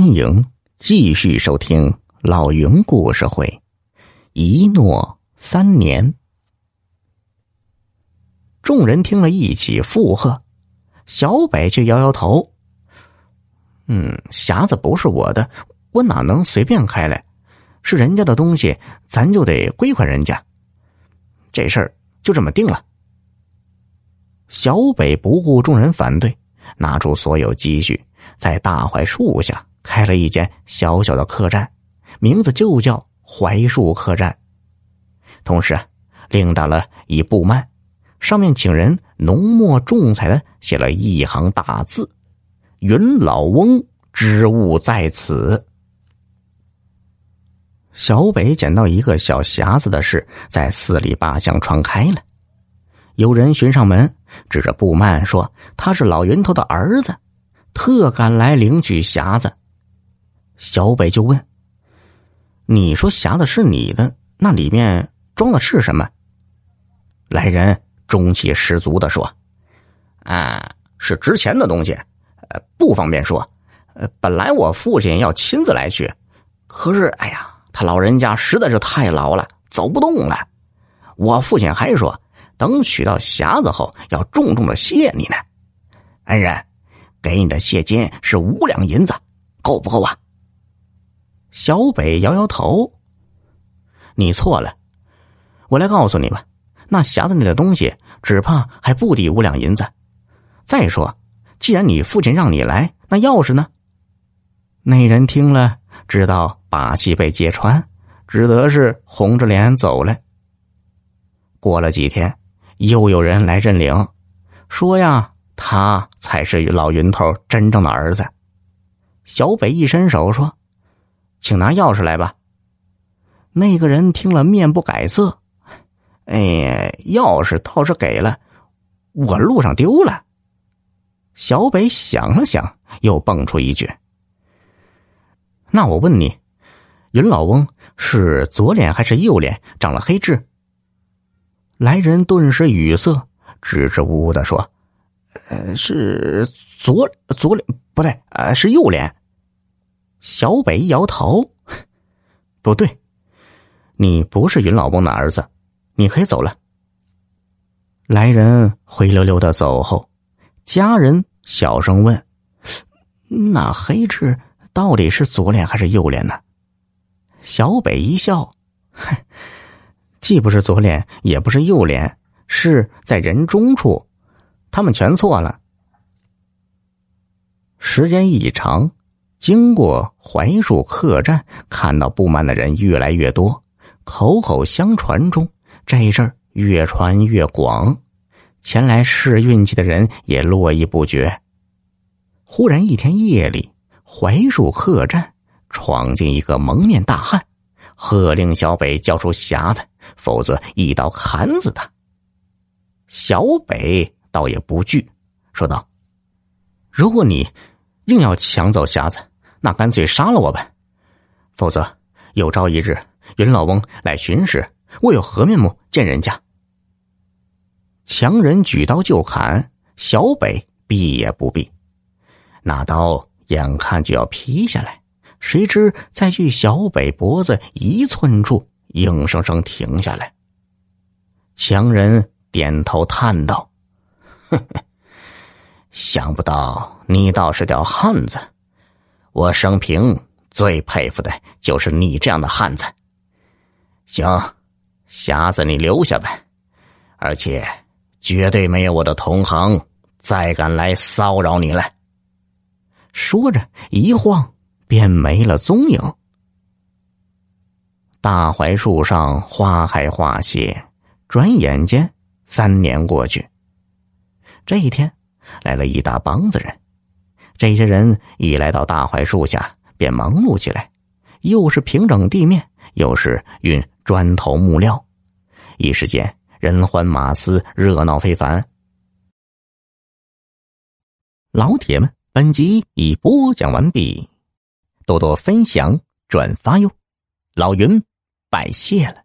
欢迎继续收听老云故事会，一诺三年。众人听了一起附和，小北却摇摇头：“嗯，匣子不是我的，我哪能随便开来？是人家的东西，咱就得归还人家。这事儿就这么定了。”小北不顾众人反对，拿出所有积蓄，在大槐树下。开了一间小小的客栈，名字就叫槐树客栈。同时，另打了一布幔，上面请人浓墨重彩的写了一行大字：“云老翁之物在此。”小北捡到一个小匣子的事，在四里八乡传开了。有人寻上门，指着布幔说：“他是老云头的儿子，特赶来领取匣子。”小北就问：“你说匣子是你的，那里面装的是什么？”来人中气十足的说：“啊，是值钱的东西，呃，不方便说。本来我父亲要亲自来取，可是，哎呀，他老人家实在是太老了，走不动了。我父亲还说，等取到匣子后，要重重的谢你呢。恩人，给你的谢金是五两银子，够不够啊？”小北摇摇头：“你错了，我来告诉你吧，那匣子里的东西只怕还不抵五两银子。再说，既然你父亲让你来，那钥匙呢？”那人听了，知道把戏被揭穿，只得是红着脸走了。过了几天，又有人来认领，说呀，他才是老云头真正的儿子。小北一伸手说。请拿钥匙来吧。那个人听了，面不改色。哎呀，钥匙倒是给了，我路上丢了。小北想了想，又蹦出一句：“那我问你，云老翁是左脸还是右脸长了黑痣？”来人顿时语塞，支支吾吾的说：“呃，是左左脸，不对，呃，是右脸。”小北摇头，不对，你不是云老翁的儿子，你可以走了。来人灰溜溜的走后，家人小声问：“那黑痣到底是左脸还是右脸呢？”小北一笑：“哼，既不是左脸，也不是右脸，是在人中处，他们全错了。”时间一长。经过槐树客栈，看到布满的人越来越多，口口相传中，这事儿越传越广，前来试运气的人也络绎不绝。忽然一天夜里，槐树客栈闯进一个蒙面大汉，喝令小北交出匣子，否则一刀砍死他。小北倒也不惧，说道：“如果你硬要抢走匣子。”那干脆杀了我吧，否则有朝一日云老翁来巡视，我有何面目见人家？强人举刀就砍，小北避也不避，那刀眼看就要劈下来，谁知在距小北脖子一寸处，硬生生停下来。强人点头叹道：“呵呵，想不到你倒是条汉子。”我生平最佩服的就是你这样的汉子。行，匣子你留下吧，而且绝对没有我的同行再敢来骚扰你了。说着一晃，便没了踪影。大槐树上花开花谢，转眼间三年过去。这一天，来了一大帮子人。这些人一来到大槐树下，便忙碌起来，又是平整地面，又是运砖头木料，一时间人欢马嘶，热闹非凡。老铁们，本集已播讲完毕，多多分享转发哟，老云拜谢了。